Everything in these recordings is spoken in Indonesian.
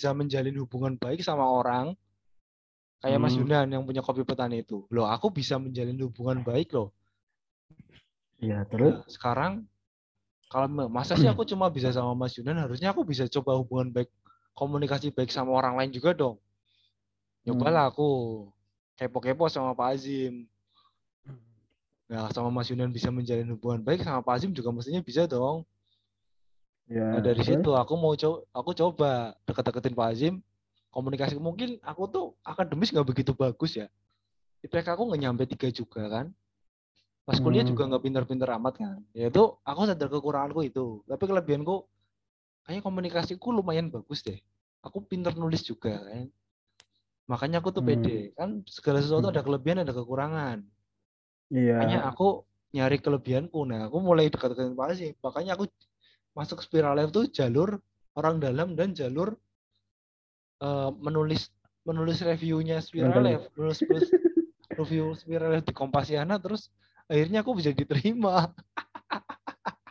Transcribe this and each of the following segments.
bisa menjalin hubungan baik sama orang kayak Mas Hmm. Yunan yang punya kopi petani itu. Loh, aku bisa menjalin hubungan baik loh. Iya, terus Nah, sekarang kalau masa sih aku cuma bisa sama Mas Yunan, harusnya aku bisa coba hubungan baik, komunikasi baik sama orang lain juga dong. Nyobalah aku kepo-kepo sama Pak Azim. Nah, sama Mas Yunan bisa menjalin hubungan baik sama Pak Azim juga mestinya bisa dong. Ya, Nah, dari situ aku mau coba aku coba deket-deketin Pak Azim. Komunikasi mungkin aku tuh akademis nggak begitu bagus ya. IPK aku nggak nyampe tiga juga kan. Pas kuliah Hmm. juga nggak pinter-pinter amat kan. Ya itu aku sadar kekuranganku itu. Tapi kelebihanku kayaknya komunikasiku lumayan bagus deh. Aku pinter nulis juga kan. Makanya aku tuh Hmm. pede. Kan segala sesuatu Hmm. ada kelebihan ada kekurangan. Iya. Makanya aku nyari kelebihanku. Nah, aku mulai dekat-dekatin Pak Azim. Makanya aku masuk spiral life tuh jalur orang dalam dan jalur eh, menulis menulis reviewnya spiral life, menulis, menulis review spiral life di Kompasiana terus akhirnya aku bisa diterima.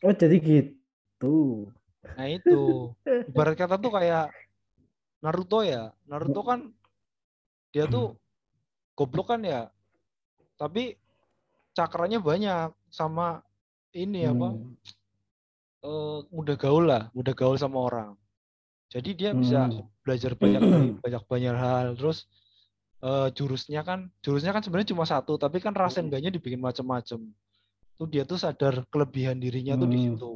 Oh, jadi gitu. Nah, itu. Ibarat kata tuh kayak Naruto ya. Naruto kan dia tuh goblok kan ya. Tapi cakranya banyak sama ini apa? Hmm. eh, mudah gaul lah, mudah gaul sama orang. Jadi dia bisa Hmm. belajar banyak dari banyak banyak hal. Terus eh, jurusnya kan, jurusnya kan sebenarnya cuma satu, tapi kan Rasengan-nya dibikin macam-macam. Tuh dia tuh sadar kelebihan dirinya tuh di Hmm. situ.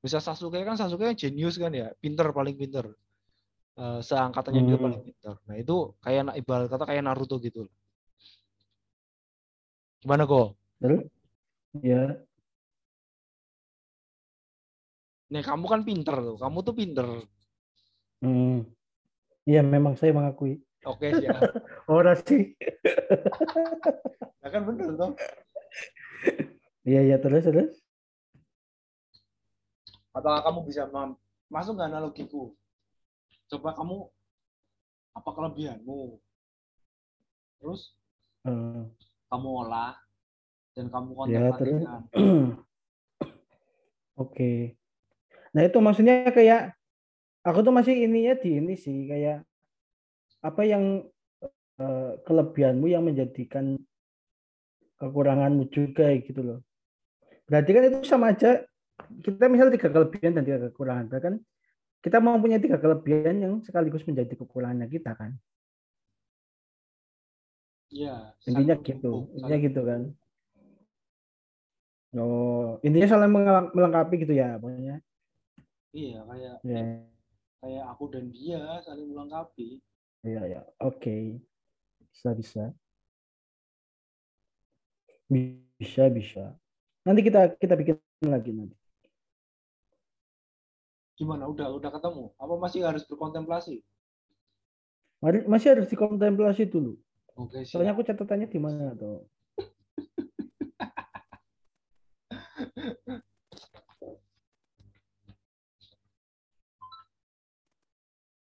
Bisa Sasuke kan Sasuke kan jenius kan ya, pinter paling pinter. Eh, seangkatannya dia Hmm. paling pinter. Nah itu kayak ibarat kata kayak Naruto gitu. Gimana kok? Terus? Ya. Nih kamu kan pinter tuh, kamu tuh pinter. Hmm. Iya, memang saya mengakui. Oke siap. Ora sih. Nah, kan bener tuh. Iya, iya, terus, terus. Apakah kamu bisa masuk nggak analogiku? Coba kamu apa kelebihanmu? Terus Eh, kamu olah dan kamu Ya, terus. kontemplasikan. Oke. Nah, itu maksudnya kayak aku tuh masih ininya di ini sih kayak apa yang eh, kelebihanmu yang menjadikan kekuranganmu juga gitu loh. Berarti kan itu sama aja kita misal tiga kelebihan dan tiga kekurangan. Berarti kan kita mau punya tiga kelebihan yang sekaligus menjadi kekurangannya kita kan. Iya. Intinya gitu. Intinya gitu kan. Oh, intinya saling melengkapi gitu ya pokoknya. Iya, kayak Ya, kayak aku dan dia saling melengkapi. ya, ya. Oke. Bisa, bisa. Bisa, bisa. Nanti kita kita bikin lagi nanti. Gimana? Udah udah ketemu? Apa masih harus berkontemplasi? Masih harus dikontemplasi dulu. Oke, Soalnya siap. aku catatannya di mana tuh?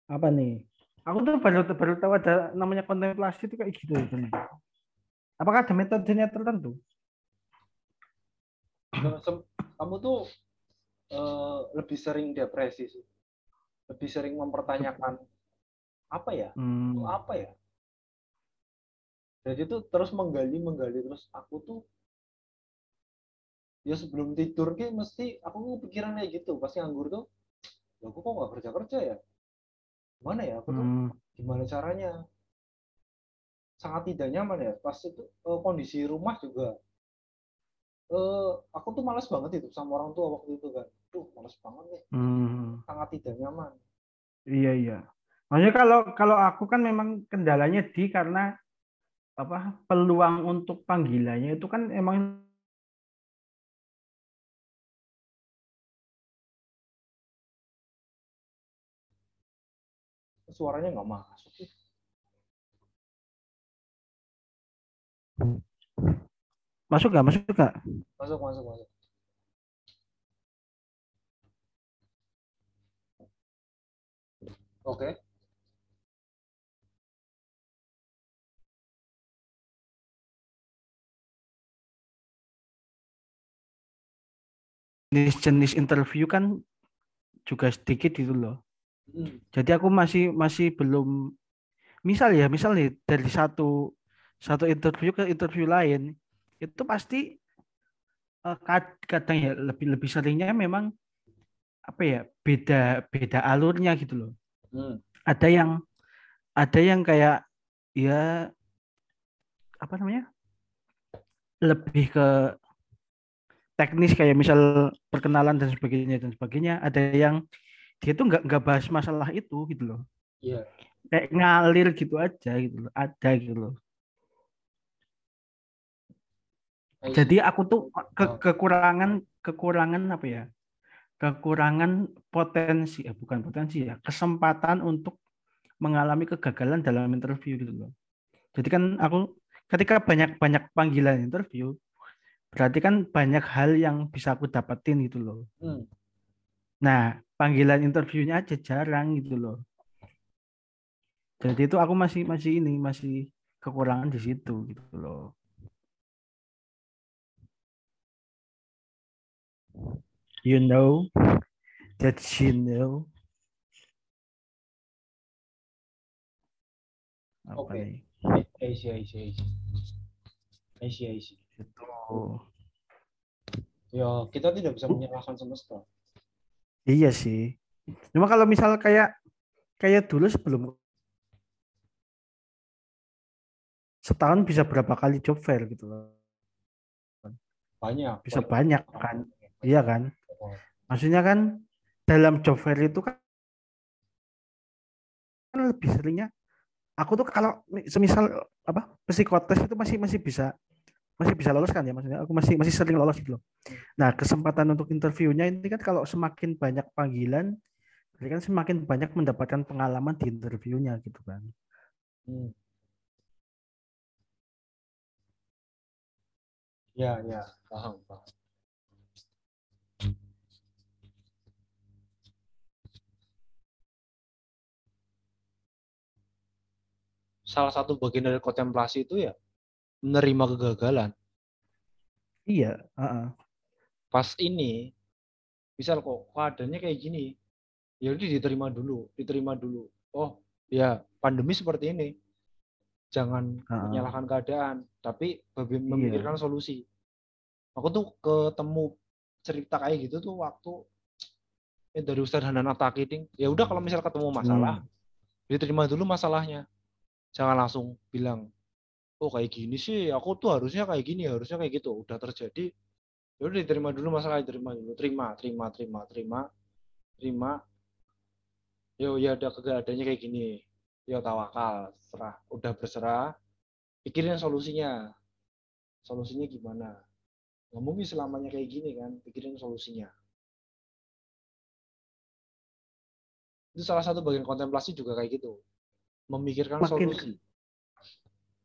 Apa nih? Aku tuh baru baru tahu ada namanya kontemplasi itu kayak gitu. ternyata. Apakah ada metodenya tertentu? Kamu tuh eh, lebih sering depresi sih. Lebih sering mempertanyakan apa ya? Hmm. Apa ya? Jadi tuh terus menggali menggali terus aku tuh ya sebelum tidur kayak mesti aku pikiran kayak gitu pasti nganggur tuh ya aku kok nggak kerja kerja ya gimana ya aku tuh Hmm. gimana caranya sangat tidak nyaman ya pas itu eh, kondisi rumah juga eh aku tuh malas banget itu sama orang tua waktu itu kan tuh malas banget nih Hmm. sangat tidak nyaman Iya iya. Maksudnya kalau kalau aku kan memang kendalanya di karena apa peluang untuk panggilannya itu kan emang suaranya nggak masuk sih masuk nggak masuk nggak? masuk masuk masuk oke Jenis-jenis interview kan juga sedikit gitu loh. Hmm. Jadi aku masih masih belum misal ya, misal nih dari satu satu interview ke interview lain itu pasti eh, kad- kadang ya lebih lebih seringnya memang apa ya beda beda alurnya gitu loh. Hmm. Ada yang ada yang kayak ya apa namanya lebih ke teknis kayak misal perkenalan dan sebagainya dan sebagainya. Ada yang dia tuh nggak nggak bahas masalah itu gitu loh. Iya. Kayak ngalir gitu aja gitu loh. Ada gitu loh. I. Jadi aku tuh ke, Oh. kekurangan kekurangan apa ya? Kekurangan potensi, eh, bukan potensi ya, kesempatan untuk mengalami kegagalan dalam interview gitu loh. Jadi kan aku ketika banyak-banyak panggilan interview, berarti kan banyak hal yang bisa aku dapetin gitu loh. Hmm. Nah, panggilan interviewnya aja jarang gitu loh. Jadi itu aku masih masih ini masih kekurangan di situ gitu loh. You know that you know. Oke. nih? I see, I see, I see. I see, I see. Itu. Ya, kita tidak bisa menyalahkan semesta. Iya sih. Cuma kalau misal kayak kayak dulu sebelum setahun bisa berapa kali job fair gitu loh. Banyak. Bisa banyak kan. Iya kan? Maksudnya kan dalam job fair itu kan kan lebih seringnya aku tuh kalau semisal apa psikotes itu masih masih bisa masih bisa lolos kan ya maksudnya aku masih masih sering lolos gitu loh. Nah, kesempatan untuk interviewnya ini kan kalau semakin banyak panggilan berarti kan semakin banyak mendapatkan pengalaman di interviewnya gitu kan. Hmm. Ya, ya, paham, paham. Salah satu bagian dari kontemplasi itu ya menerima kegagalan. Iya, heeh. Pas ini, misal kok keadaannya kayak gini, ya udah diterima dulu, diterima dulu. Oh, ya pandemi seperti ini. Jangan Heeh. menyalahkan keadaan, tapi Iya. memikirkan solusi. Aku tuh ketemu cerita kayak gitu tuh waktu eh, dari Ustadz Hanan Atakiding. Ya udah kalau misal ketemu masalah, diterima dulu masalahnya. Jangan langsung bilang, oh kayak gini sih, aku tuh harusnya kayak gini, harusnya kayak gitu. Udah terjadi, ya udah diterima dulu masalah, diterima dulu, terima, terima, terima, terima, terima. Yo ya ada keadaannya kayak gini, ya tawakal, serah, udah berserah, pikirin solusinya, solusinya gimana. Nggak mungkin selamanya kayak gini kan, pikirin solusinya. Itu salah satu bagian kontemplasi juga kayak gitu, memikirkan Makin- solusi.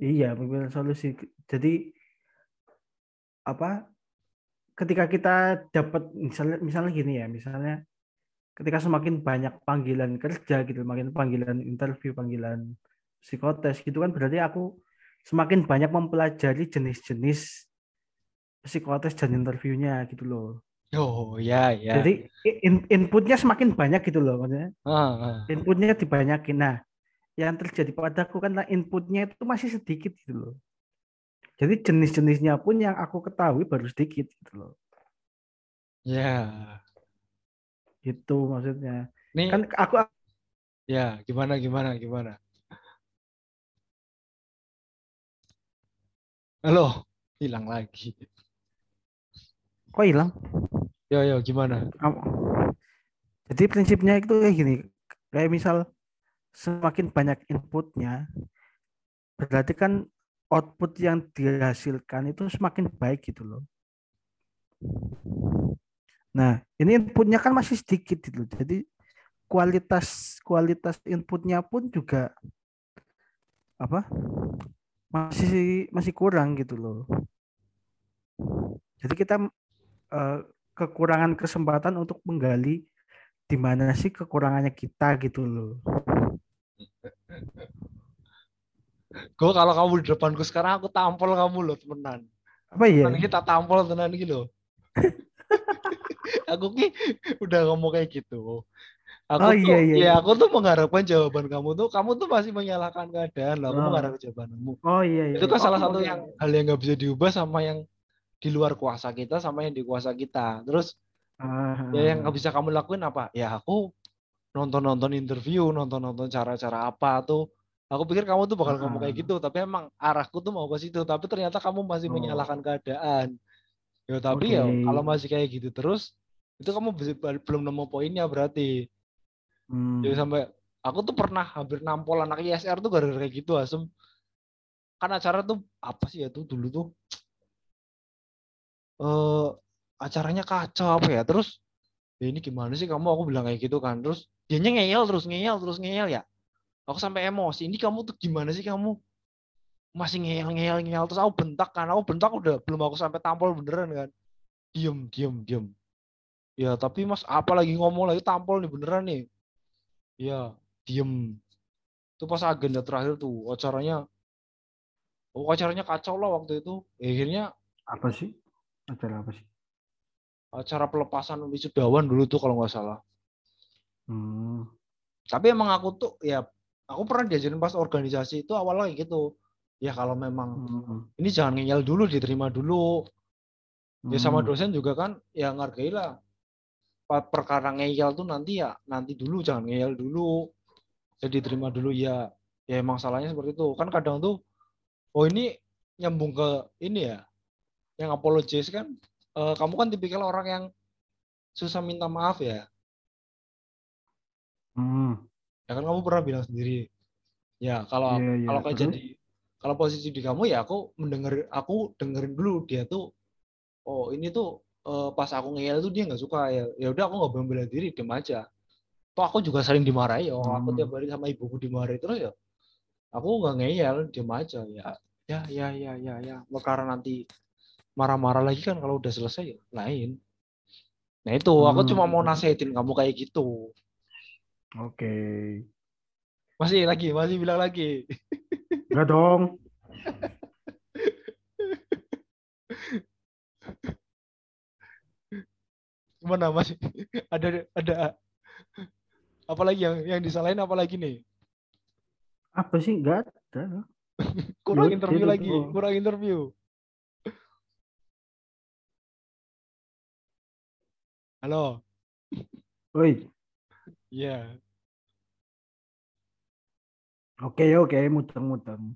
Iya, pemilihan solusi. Jadi apa? Ketika kita dapat misalnya misalnya gini ya, misalnya ketika semakin banyak panggilan kerja gitu, makin panggilan interview, panggilan psikotes gitu kan berarti aku semakin banyak mempelajari jenis-jenis psikotes dan interviewnya gitu loh. Oh ya ya. Jadi in- inputnya semakin banyak gitu loh maksudnya. Ah, ah. Inputnya dibanyakin. Nah, yang terjadi padaku kan inputnya itu masih sedikit gitu loh. Jadi jenis-jenisnya pun yang aku ketahui baru sedikit gitu loh. Ya. Itu maksudnya. Nih Kan aku ya gimana gimana gimana. Halo, hilang lagi. kok hilang? Yo yo gimana? Jadi prinsipnya itu kayak gini. Kayak misal semakin banyak inputnya berarti kan output yang dihasilkan itu semakin baik gitu loh. Nah, ini inputnya kan masih sedikit gitu. Jadi kualitas kualitas inputnya pun juga apa? Masih masih kurang gitu loh. Jadi kita eh, kekurangan kesempatan untuk menggali di mana sih kekurangannya kita gitu loh. Gue kalau kamu di depanku sekarang aku tampol kamu loh temenan. Apa ya? Temenan kita tampol tenan gitu loh. aku ki udah ngomong kayak gitu. Aku Oh, tuh, iya, iya, ya iya. aku tuh mengharapkan jawaban kamu tuh, kamu tuh masih menyalahkan keadaan lah. Aku Oh. mengharapkan jawabanmu. Oh iya iya. Itu kan iya. salah Oh, satu oke, yang oke. hal yang nggak bisa diubah sama yang di luar kuasa kita sama yang di kuasa kita. Terus Ah, ya yang nggak bisa kamu lakuin apa? Ya aku nonton-nonton interview, nonton-nonton cara-cara apa tuh. Aku pikir kamu tuh bakal ngomong kayak gitu, tapi emang arahku tuh mau ke situ. Tapi ternyata kamu masih Oh. menyalahkan keadaan. Ya tapi ya Oke. kalau masih kayak gitu terus, itu kamu belum nemu poinnya berarti. Hmm. Jadi sampai aku tuh pernah hampir nampol anak ISR tuh gara-gara kayak gitu asem. Kan acara tuh apa sih ya tuh dulu tuh eh acaranya kacau apa ya terus ya ini gimana sih kamu aku bilang kayak gitu kan terus dia ngeyel terus ngeyel terus ngeyel ya aku sampai emosi ini kamu tuh gimana sih kamu masih ngeyel ngeyel ngeyel terus aku bentak kan aku bentak udah belum aku sampai tampol beneran kan diem diem diem ya tapi mas apa lagi ngomong lagi tampol nih beneran nih ya diem itu pas agenda terakhir tuh acaranya oh acaranya kacau lah waktu itu akhirnya Apa sih? Acara apa sih? acara pelepasan wisudawan dulu tuh kalau nggak salah. Hmm. Tapi emang aku tuh ya aku pernah diajarin pas organisasi itu awalnya kayak gitu. Ya kalau memang Hmm. ini jangan ngeyel dulu, diterima dulu. Ya sama Hmm. dosen juga kan ya ngargai lah. Perkara ngeyel tuh nanti ya nanti dulu jangan ngeyel dulu. Ya diterima dulu ya. Ya emang salahnya seperti itu. Kan kadang tuh oh ini nyambung ke ini ya. Yang apologize kan eh, kamu kan tipikal orang yang susah minta maaf ya. Hmm. Ya kan kamu pernah bilang sendiri. Ya kalau Iya, iya. kalau kayak jadi kalau posisi di kamu ya aku mendengar aku dengerin dulu dia tuh oh ini tuh eh, pas aku ngeyel tuh dia nggak suka. Ya ya udah aku nggak bela diri diem aja. Toh aku juga sering dimarahi oh aku Hmm. tiap hari sama ibuku dimarahi terus ya aku nggak ngeyel diem aja. Ya ya ya ya ya ya. Karena nanti marah-marah lagi kan kalau udah selesai ya lain. Nah itu aku Hmm. cuma mau nasehatin kamu kayak gitu Oke. masih lagi masih bilang lagi Enggak dong. Gimana Mas? ada ada apalagi yang yang disalahin apalagi nih? Apa sih? Enggak ada. Kurang Ya, interview lagi, doang. kurang interview. Halo. Oi. Iya. Oke, oke, muteng-muteng.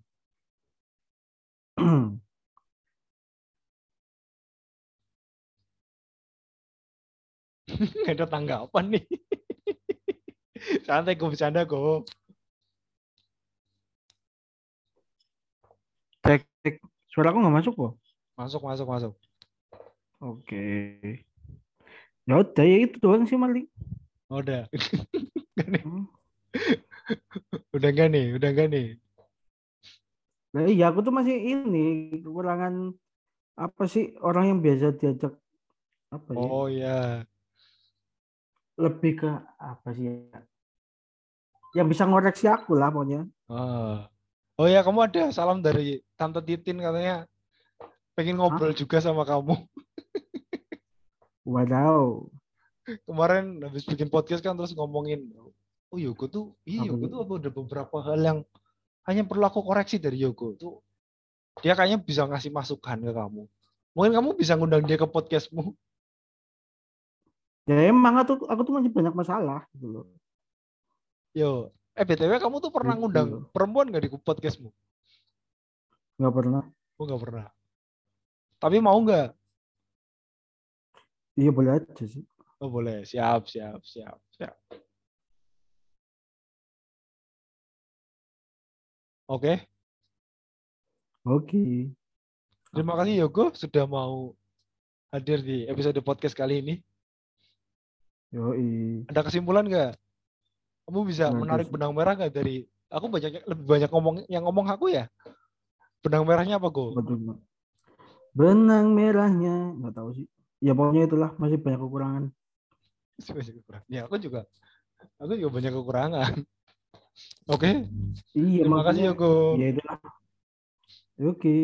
Nggak ada tanggapan nih. Santai gue bercanda gue. Cek, cek. Suara aku nggak masuk kok. Masuk masuk masuk. Oke. Ya udah ya itu doang sih Mali. Oh, udah. Udah enggak nih, udah enggak nih. Nah, iya aku tuh masih ini kekurangan apa sih orang yang biasa diajak apa ya? Oh iya. Lebih ke apa sih ya? Yang bisa ngoreksi aku lah pokoknya. Oh. Oh ya, kamu ada salam dari Tante Titin katanya pengen ngobrol juga sama kamu. Wadaw. Kemarin habis bikin podcast kan terus ngomongin, oh Yogo tuh, iya Apa Yogo itu? tuh ada beberapa hal yang hanya perlu aku koreksi dari Yogo tuh. Dia kayaknya bisa ngasih masukan ke kamu. Mungkin kamu bisa ngundang dia ke podcastmu. Ya emang aku, aku tuh masih banyak masalah gitu loh. Yo, eh btw kamu tuh pernah Gitu. ngundang perempuan gak di podcastmu? Nggak pernah. Oh nggak pernah. Tapi mau nggak? Iya boleh aja sih. Oh boleh, siap, siap, siap, siap. Oke, Oke. terima kasih Yogo sudah mau hadir di episode podcast kali ini. Yoi. Ada kesimpulan nggak? Kamu bisa Nggak, menarik benang merah nggak dari? Aku banyak lebih banyak ngomong yang ngomong aku ya. Benang merahnya apa Go? Benang merahnya nggak tahu sih. Ya pokoknya itulah masih banyak kekurangan. Banyak kekurangan. Ya aku juga, aku juga banyak kekurangan. Oke, Iya terima kasih makanya- Yogo. Iya itulah. Oke.